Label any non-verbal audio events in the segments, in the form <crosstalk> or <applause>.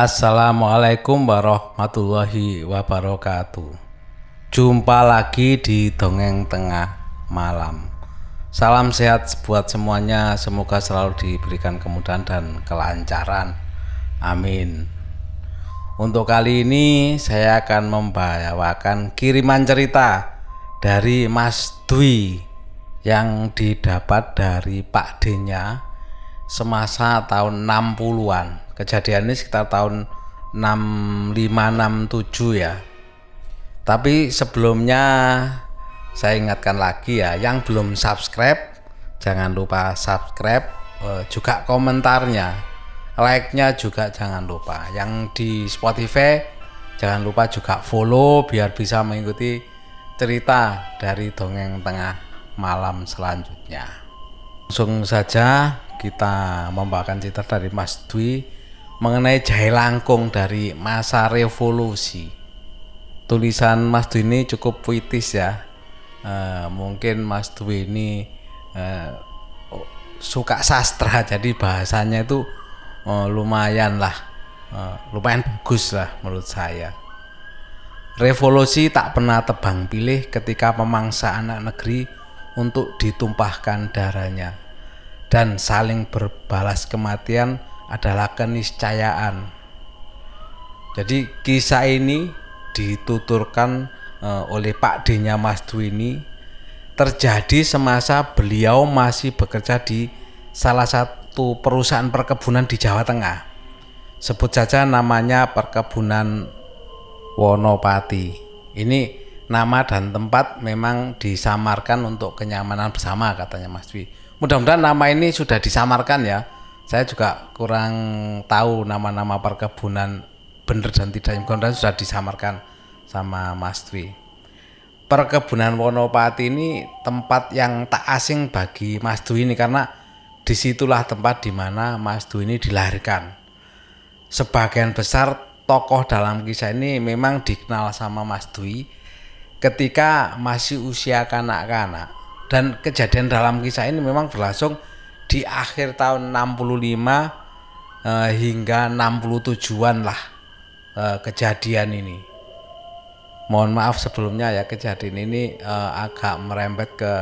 Assalamualaikum warahmatullahi wabarakatuh. Jumpa lagi di Dongeng Tengah Malam. Salam sehat buat semuanya, semoga selalu diberikan kemudahan dan kelancaran. Amin. Untuk kali ini saya akan membawakan kiriman cerita dari Mas Dwi yang didapat dari Pak D-nya semasa tahun 60-an kejadian ini sekitar tahun 6567 ya. Tapi sebelumnya saya ingatkan lagi ya yang belum subscribe jangan lupa subscribe eh, juga komentarnya like-nya juga jangan lupa. Yang di Spotify jangan lupa juga follow biar bisa mengikuti cerita dari dongeng tengah malam selanjutnya. Langsung saja kita membawakan cerita dari Mas Dwi mengenai jahe langkung dari masa revolusi. Tulisan Mas Dwi ini cukup puitis ya. Uh, mungkin Mas Dwi ini uh, suka sastra, <laughs> jadi bahasanya itu uh, lumayan lah, uh, lumayan bagus lah menurut saya. Revolusi tak pernah tebang pilih ketika memangsa anak negeri untuk ditumpahkan darahnya dan saling berbalas kematian adalah keniscayaan. Jadi kisah ini dituturkan uh, oleh Pak D-nya Mas ini terjadi semasa beliau masih bekerja di salah satu perusahaan perkebunan di Jawa Tengah. Sebut saja namanya Perkebunan Wonopati. Ini nama dan tempat memang disamarkan untuk kenyamanan bersama katanya Mas Dwi. Mudah-mudahan nama ini sudah disamarkan ya saya juga kurang tahu nama-nama perkebunan benar dan tidak kemudian sudah disamarkan sama Mas Dwi. Perkebunan Wonopati ini tempat yang tak asing bagi Mas Dwi ini karena di situlah tempat di mana Mas Dwi ini dilahirkan. Sebagian besar tokoh dalam kisah ini memang dikenal sama Mas Dwi ketika masih usia kanak-kanak dan kejadian dalam kisah ini memang berlangsung di akhir tahun 65 eh, hingga 67-an lah eh, kejadian ini. Mohon maaf sebelumnya ya kejadian ini eh, agak merembet ke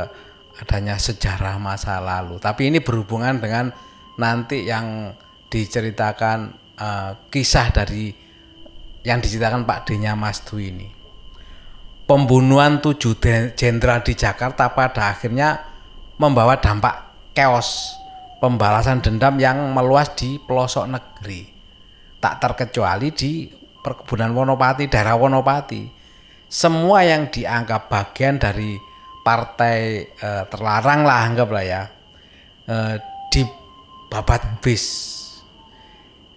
adanya sejarah masa lalu. Tapi ini berhubungan dengan nanti yang diceritakan eh, kisah dari yang diceritakan Pak D-nya Mas Dwi ini. Pembunuhan tujuh jenderal di Jakarta pada akhirnya membawa dampak chaos pembalasan dendam yang meluas di pelosok negeri. Tak terkecuali di perkebunan Wonopati, daerah Wonopati. Semua yang dianggap bagian dari partai e, terlarang lah anggaplah ya. E, di babat bis.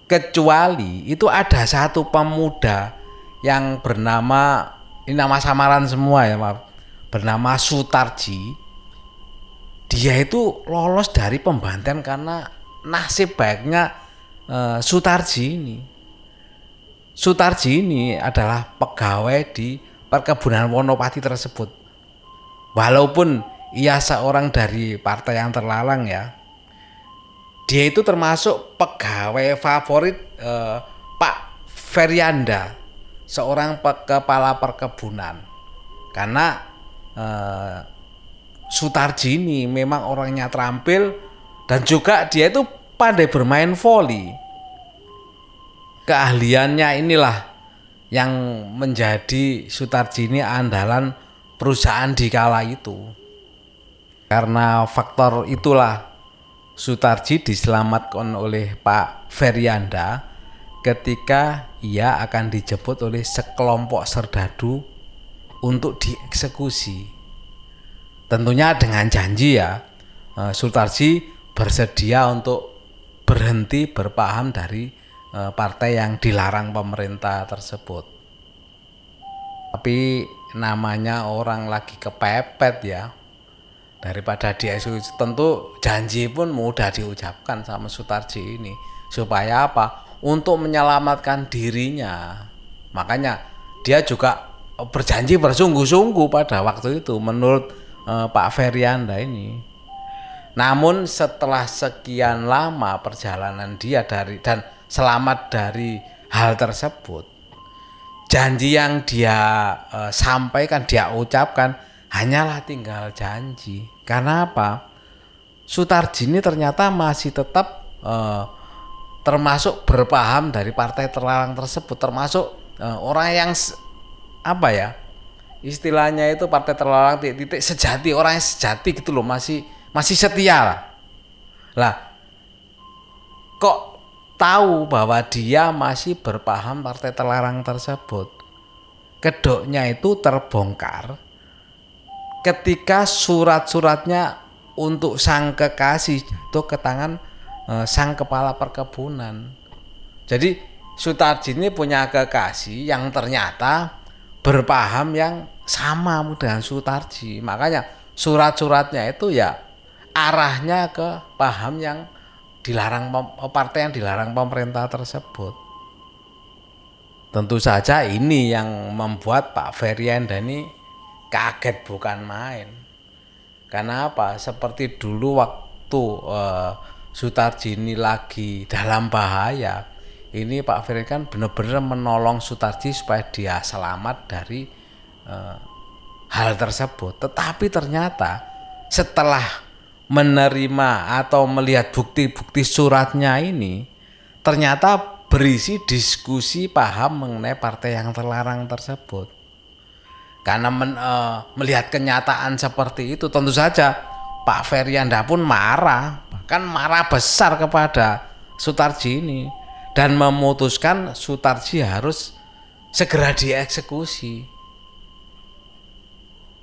Kecuali itu ada satu pemuda yang bernama ini nama samaran semua ya maaf. Bernama Sutarji dia itu lolos dari pembantaian karena nasib baiknya uh, Sutarji ini. Sutarji ini adalah pegawai di perkebunan Wonopati tersebut. Walaupun ia seorang dari partai yang terlarang ya, dia itu termasuk pegawai favorit uh, Pak Ferianda, seorang kepala perkebunan. Karena uh, Sutarji ini memang orangnya terampil dan juga dia itu pandai bermain voli. Keahliannya inilah yang menjadi Sutarji ini andalan perusahaan di kala itu. Karena faktor itulah Sutarji diselamatkan oleh Pak Ferianda ketika ia akan dijemput oleh sekelompok serdadu untuk dieksekusi. Tentunya dengan janji ya, eh, Sultarji bersedia untuk berhenti berpaham dari eh, partai yang dilarang pemerintah tersebut. Tapi namanya orang lagi kepepet ya, daripada dieksekusi tentu janji pun mudah diucapkan sama Sutarji ini. Supaya apa? Untuk menyelamatkan dirinya. Makanya dia juga berjanji bersungguh-sungguh pada waktu itu. Menurut uh, Pak Ferianda ini. Namun setelah sekian lama perjalanan dia dari dan selamat dari hal tersebut janji yang dia uh, sampaikan dia ucapkan hanyalah tinggal janji karena apa Sutarji ini ternyata masih tetap uh, termasuk berpaham dari partai terlarang tersebut termasuk uh, orang yang apa ya istilahnya itu partai terlarang titik, titik sejati orang yang sejati gitu loh masih masih setia lah. Lah kok tahu bahwa dia masih berpaham partai terlarang tersebut? Kedoknya itu terbongkar ketika surat-suratnya untuk sang kekasih itu ke tangan uh, sang kepala perkebunan. Jadi Sutarji ini punya kekasih yang ternyata berpaham yang sama dengan Sutarji. Makanya surat-suratnya itu ya arahnya ke paham yang dilarang partai yang dilarang pemerintah tersebut. Tentu saja ini yang membuat Pak Ferianda ini kaget bukan main. Karena apa? Seperti dulu waktu uh, Sutarji ini lagi dalam bahaya, ini Pak Ferry kan benar-benar menolong Sutarji supaya dia selamat dari uh, hal tersebut. Tetapi ternyata setelah menerima atau melihat bukti-bukti suratnya ini, ternyata berisi diskusi paham mengenai partai yang terlarang tersebut. Karena men, uh, melihat kenyataan seperti itu, tentu saja Pak Ferianda pun marah, bahkan marah besar kepada Sutarji ini dan memutuskan Sutarji harus segera dieksekusi.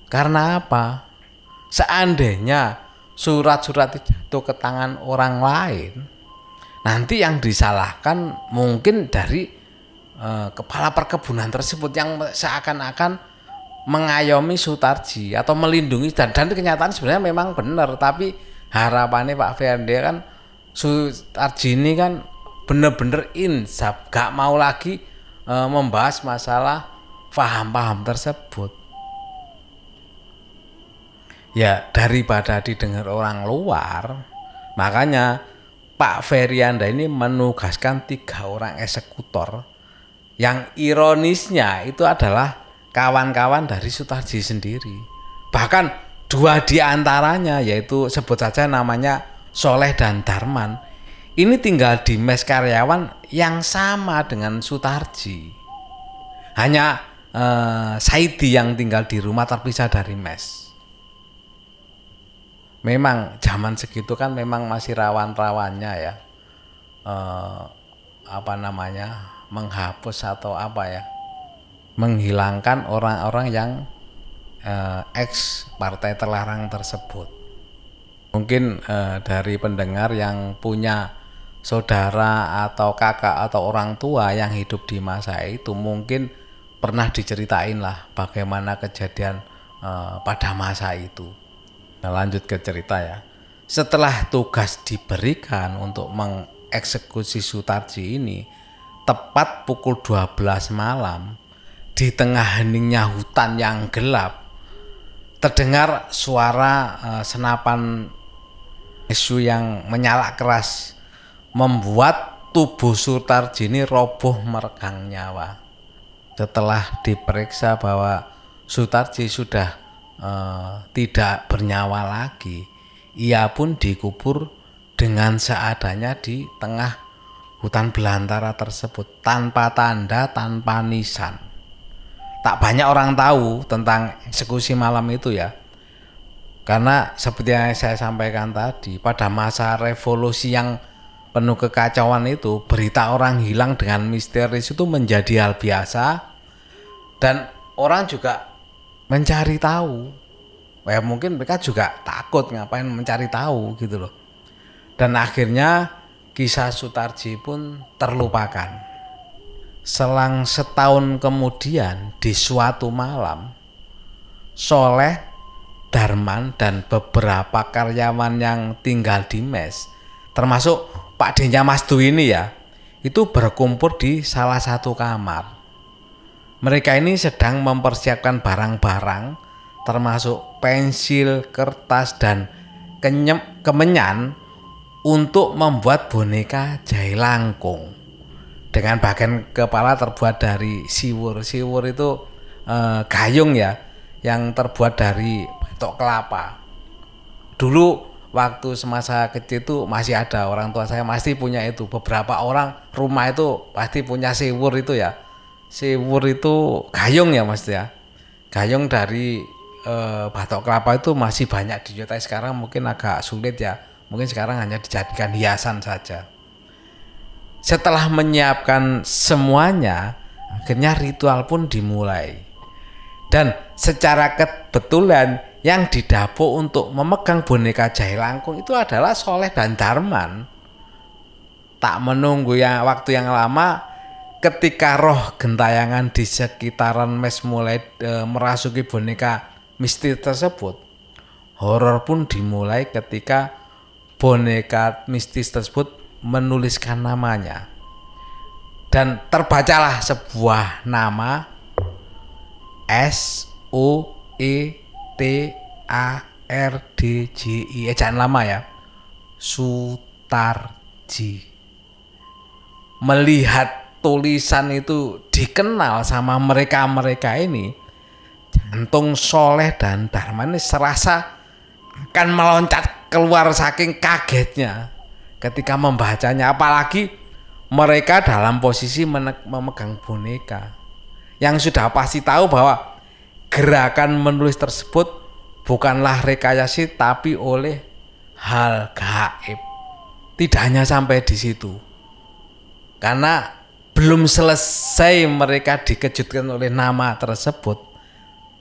Karena apa? Seandainya surat-surat itu jatuh ke tangan orang lain, nanti yang disalahkan mungkin dari eh, kepala perkebunan tersebut yang seakan-akan mengayomi Sutarji atau melindungi dan dan kenyataan sebenarnya memang benar tapi harapannya Pak Ferdi kan Sutarji ini kan bener-bener insaf gak mau lagi e, membahas masalah paham-paham tersebut ya daripada didengar orang luar makanya Pak Ferianda ini menugaskan tiga orang eksekutor yang ironisnya itu adalah kawan-kawan dari Sutarji sendiri bahkan dua di antaranya yaitu sebut saja namanya Soleh dan Darman ini tinggal di mes karyawan yang sama dengan Sutarji. Hanya eh, Saidi yang tinggal di rumah terpisah dari mes. Memang zaman segitu kan memang masih rawan-rawannya ya. Eh, apa namanya? menghapus atau apa ya? menghilangkan orang-orang yang eh, ex partai terlarang tersebut. Mungkin eh, dari pendengar yang punya saudara atau kakak atau orang tua yang hidup di masa itu mungkin pernah diceritain lah bagaimana kejadian uh, pada masa itu. Nah, lanjut ke cerita ya. Setelah tugas diberikan untuk mengeksekusi Sutarji ini, tepat pukul 12 malam, di tengah heningnya hutan yang gelap, terdengar suara uh, senapan isu yang menyala keras membuat tubuh Sutarji ini roboh meregang nyawa. Setelah diperiksa bahwa Sutarji sudah uh, tidak bernyawa lagi, ia pun dikubur dengan seadanya di tengah hutan belantara tersebut tanpa tanda, tanpa nisan. Tak banyak orang tahu tentang eksekusi malam itu ya. Karena seperti yang saya sampaikan tadi, pada masa revolusi yang penuh kekacauan itu berita orang hilang dengan misteris itu menjadi hal biasa dan orang juga mencari tahu. Ya mungkin mereka juga takut ngapain mencari tahu gitu loh. Dan akhirnya kisah Sutarji pun terlupakan. Selang setahun kemudian di suatu malam Soleh Darman dan beberapa karyawan yang tinggal di mes termasuk Pak Denya Mas Du ini ya itu berkumpul di salah satu kamar. Mereka ini sedang mempersiapkan barang-barang termasuk pensil, kertas dan kenyem, kemenyan untuk membuat boneka langkung. dengan bagian kepala terbuat dari siwur. Siwur itu eh, gayung ya yang terbuat dari batok kelapa. Dulu waktu semasa kecil itu masih ada orang tua saya masih punya itu. Beberapa orang rumah itu pasti punya siwur itu ya. Siwur itu gayung ya Mas ya. Gayung dari eh, batok kelapa itu masih banyak dijual sekarang mungkin agak sulit ya. Mungkin sekarang hanya dijadikan hiasan saja setelah menyiapkan semuanya, akhirnya ritual pun dimulai. Dan secara kebetulan yang didapuk untuk memegang boneka jahe langkung itu adalah Soleh dan Darman. Tak menunggu ya waktu yang lama, ketika roh gentayangan di sekitaran mes mulai e, merasuki boneka mistis tersebut, horor pun dimulai ketika boneka mistis tersebut menuliskan namanya. Dan terbacalah sebuah nama S U E T A R D J I. Eh, jangan lama ya. Sutarji. Melihat tulisan itu dikenal sama mereka-mereka ini jantung soleh dan Darman ini serasa akan meloncat keluar saking kagetnya ketika membacanya. Apalagi mereka dalam posisi memegang boneka. Yang sudah pasti tahu bahwa gerakan menulis tersebut bukanlah rekayasa tapi oleh hal gaib. Tidak hanya sampai di situ. Karena belum selesai mereka dikejutkan oleh nama tersebut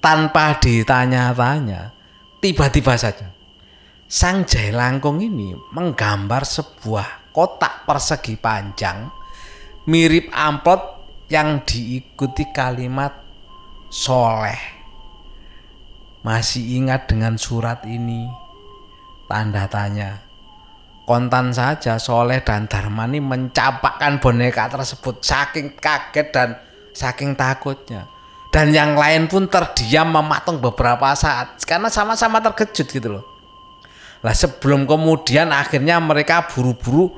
tanpa ditanya-tanya tiba-tiba saja Sang Jai Langkung ini menggambar sebuah kotak persegi panjang mirip amplop yang diikuti kalimat soleh. Masih ingat dengan surat ini? Tanda tanya. Kontan saja Soleh dan Darmani mencapakkan boneka tersebut saking kaget dan saking takutnya. Dan yang lain pun terdiam mematung beberapa saat karena sama-sama terkejut gitu loh lah sebelum kemudian akhirnya mereka buru-buru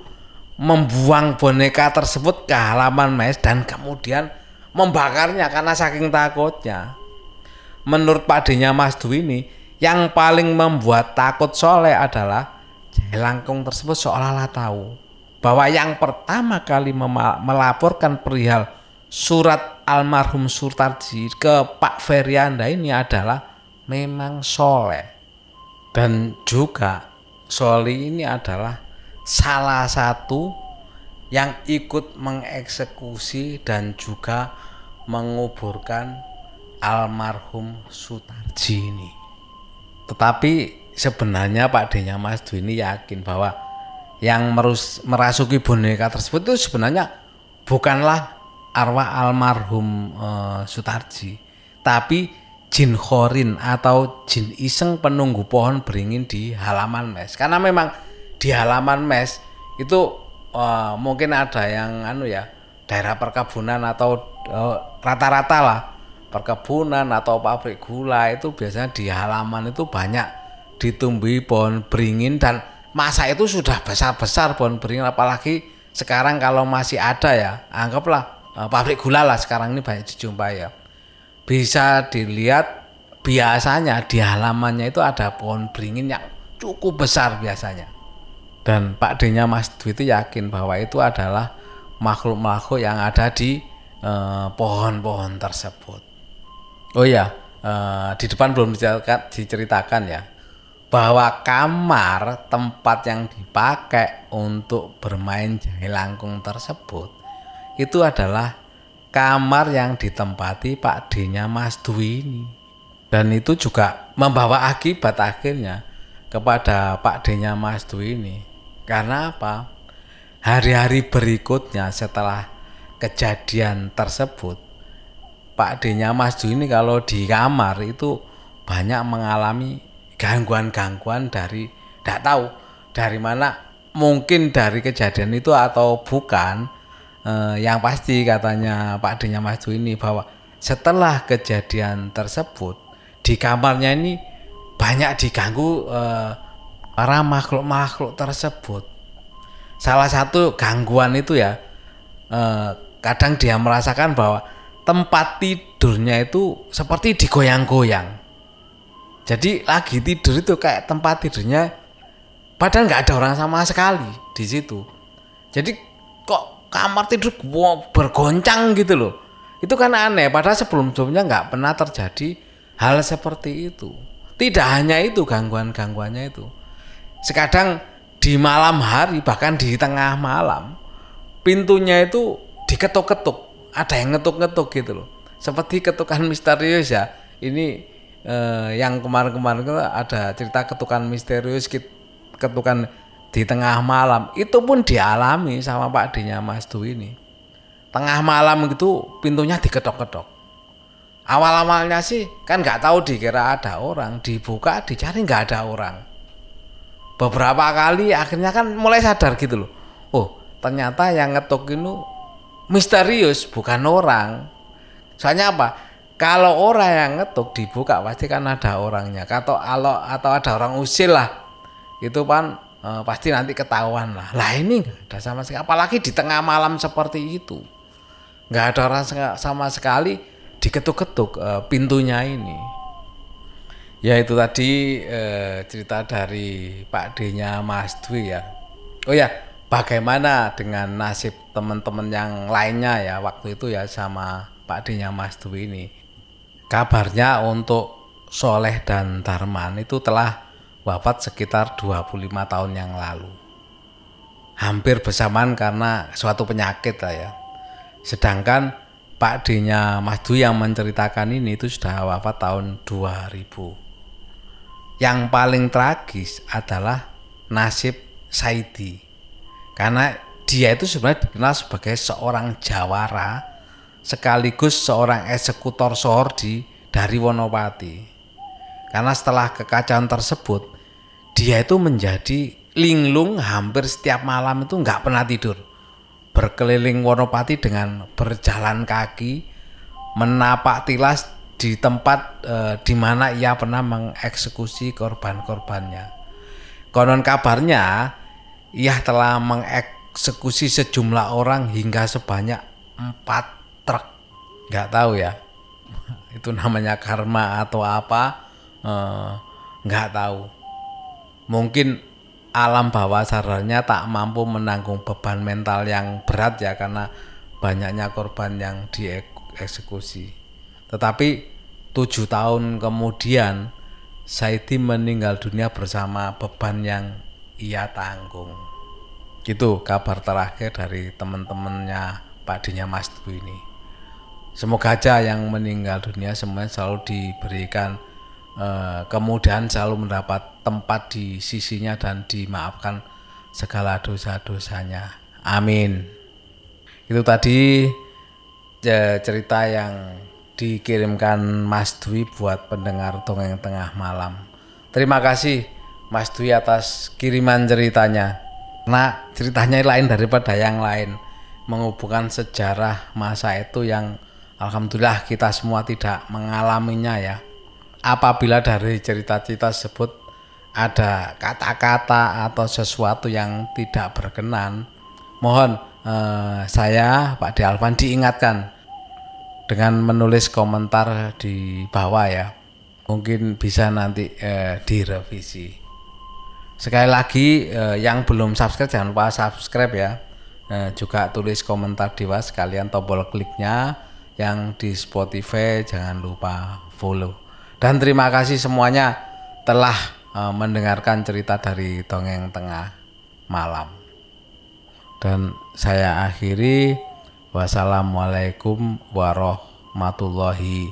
membuang boneka tersebut ke halaman mes dan kemudian membakarnya karena saking takutnya. Menurut padenya Mas Dwi ini, yang paling membuat takut Soleh adalah jelangkung tersebut seolah-olah tahu bahwa yang pertama kali melaporkan perihal surat almarhum Surtarji ke Pak Ferianda ini adalah memang Soleh dan juga Soli ini adalah salah satu yang ikut mengeksekusi dan juga menguburkan almarhum Sutarji ini. Tetapi sebenarnya Pak Denya Mas Dwi ini yakin bahwa yang merus, merasuki boneka tersebut itu sebenarnya bukanlah arwah almarhum e, Sutarji, tapi jin khorin atau jin iseng penunggu pohon beringin di halaman mes. Karena memang di halaman mes itu uh, mungkin ada yang anu ya daerah perkebunan atau eh, rata-rata uh, lah perkebunan atau pabrik gula itu biasanya di halaman itu banyak ditumbuhi pohon beringin dan masa itu sudah besar-besar pohon beringin apalagi sekarang kalau masih ada ya anggaplah uh, pabrik gula lah sekarang ini banyak dijumpai ya bisa dilihat biasanya di halamannya itu ada pohon beringin yang cukup besar biasanya. Dan Pak D-nya Mas Dwi itu yakin bahwa itu adalah makhluk-makhluk yang ada di eh, pohon-pohon eh, tersebut. Oh ya, eh, di depan belum diceritakan, diceritakan ya bahwa kamar tempat yang dipakai untuk bermain jahe langkung tersebut itu adalah kamar yang ditempati Pak D-nya Mas Dwi ini. Dan itu juga membawa akibat akhirnya kepada Pak D-nya Mas Dwi ini. Karena apa? Hari-hari berikutnya setelah kejadian tersebut, Pak D-nya Mas Dwi ini kalau di kamar itu banyak mengalami gangguan-gangguan dari tidak tahu dari mana mungkin dari kejadian itu atau bukan eh, yang pasti katanya Pak Denya Mas ini bahwa setelah kejadian tersebut di kamarnya ini banyak diganggu eh, para makhluk-makhluk tersebut. Salah satu gangguan itu ya eh, kadang dia merasakan bahwa tempat tidurnya itu seperti digoyang-goyang. Jadi lagi tidur itu kayak tempat tidurnya padahal nggak ada orang sama sekali di situ. Jadi kok kamar tidur wow, bergoncang gitu loh. Itu kan aneh padahal sebelum-sebelumnya nggak pernah terjadi hal seperti itu. Tidak hanya itu gangguan-gangguannya itu. Sekadang di malam hari bahkan di tengah malam pintunya itu diketuk-ketuk ada yang ngetuk-ngetuk gitu loh seperti ketukan misterius ya ini eh, yang kemarin-kemarin ada cerita ketukan misterius ketukan di tengah malam. Itu pun dialami sama Pak Dinya Mas Du ini. Tengah malam itu pintunya diketok-ketok awal-awalnya sih kan nggak tahu dikira ada orang. Dibuka dicari nggak ada orang. Beberapa kali akhirnya kan mulai sadar gitu loh. Oh ternyata yang ngetuk itu misterius bukan orang. Soalnya apa kalau orang yang ngetuk dibuka pasti kan ada orangnya. Atau alo atau ada orang usil lah. Itu kan eh, pasti nanti ketahuan lah. Lah ini nggak ada sama sekali. Apalagi di tengah malam seperti itu. Nggak ada orang sama sekali diketuk-ketuk eh, pintunya ini. Ya itu tadi eh, cerita dari Pak D-nya Mas Dwi ya. Oh ya bagaimana dengan nasib teman-teman yang lainnya ya waktu itu ya sama Pak Dinya Mas Dwi ini. Kabarnya untuk Soleh dan Darman itu telah wafat sekitar 25 tahun yang lalu. Hampir bersamaan karena suatu penyakit lah ya. Sedangkan Pak Dinya Mas Dwi yang menceritakan ini itu sudah wafat tahun 2000. Yang paling tragis adalah nasib Saidi karena dia itu sebenarnya dikenal sebagai seorang jawara sekaligus seorang eksekutor sordi dari Wonopati. Karena setelah kekacauan tersebut, dia itu menjadi linglung hampir setiap malam itu nggak pernah tidur. Berkeliling Wonopati dengan berjalan kaki, menapak tilas di tempat e, di mana ia pernah mengeksekusi korban-korbannya. Konon kabarnya ia telah mengeksekusi sejumlah orang hingga sebanyak empat truk. Nggak tahu ya, itu namanya karma atau apa, eh, nggak tahu. Mungkin alam bawah sadarnya tak mampu menanggung beban mental yang berat ya karena banyaknya korban yang dieksekusi. Tetapi tujuh tahun kemudian Saidi meninggal dunia bersama beban yang ia tanggung. Gitu kabar terakhir dari teman-temannya Pak Dinya Mas Teguh ini. Semoga aja yang meninggal dunia semuanya selalu diberikan eh, kemudahan selalu mendapat tempat di sisinya dan dimaafkan segala dosa-dosanya. Amin. Itu tadi cerita yang dikirimkan Mas Dwi buat pendengar dongeng tengah malam. Terima kasih Mas Dwi atas kiriman ceritanya. Nah, ceritanya lain daripada yang lain. Menghubungkan sejarah masa itu yang alhamdulillah kita semua tidak mengalaminya ya. Apabila dari cerita-cerita tersebut ada kata-kata atau sesuatu yang tidak berkenan, mohon eh, saya Pak De diingatkan dengan menulis komentar di bawah ya. Mungkin bisa nanti eh, direvisi. Sekali lagi eh, yang belum subscribe jangan lupa subscribe ya. Eh, juga tulis komentar di bawah sekalian tombol kliknya yang di Spotify jangan lupa follow. Dan terima kasih semuanya telah eh, mendengarkan cerita dari dongeng tengah malam. Dan saya akhiri wassalamualaikum warahmatullahi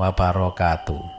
wabarakatuh.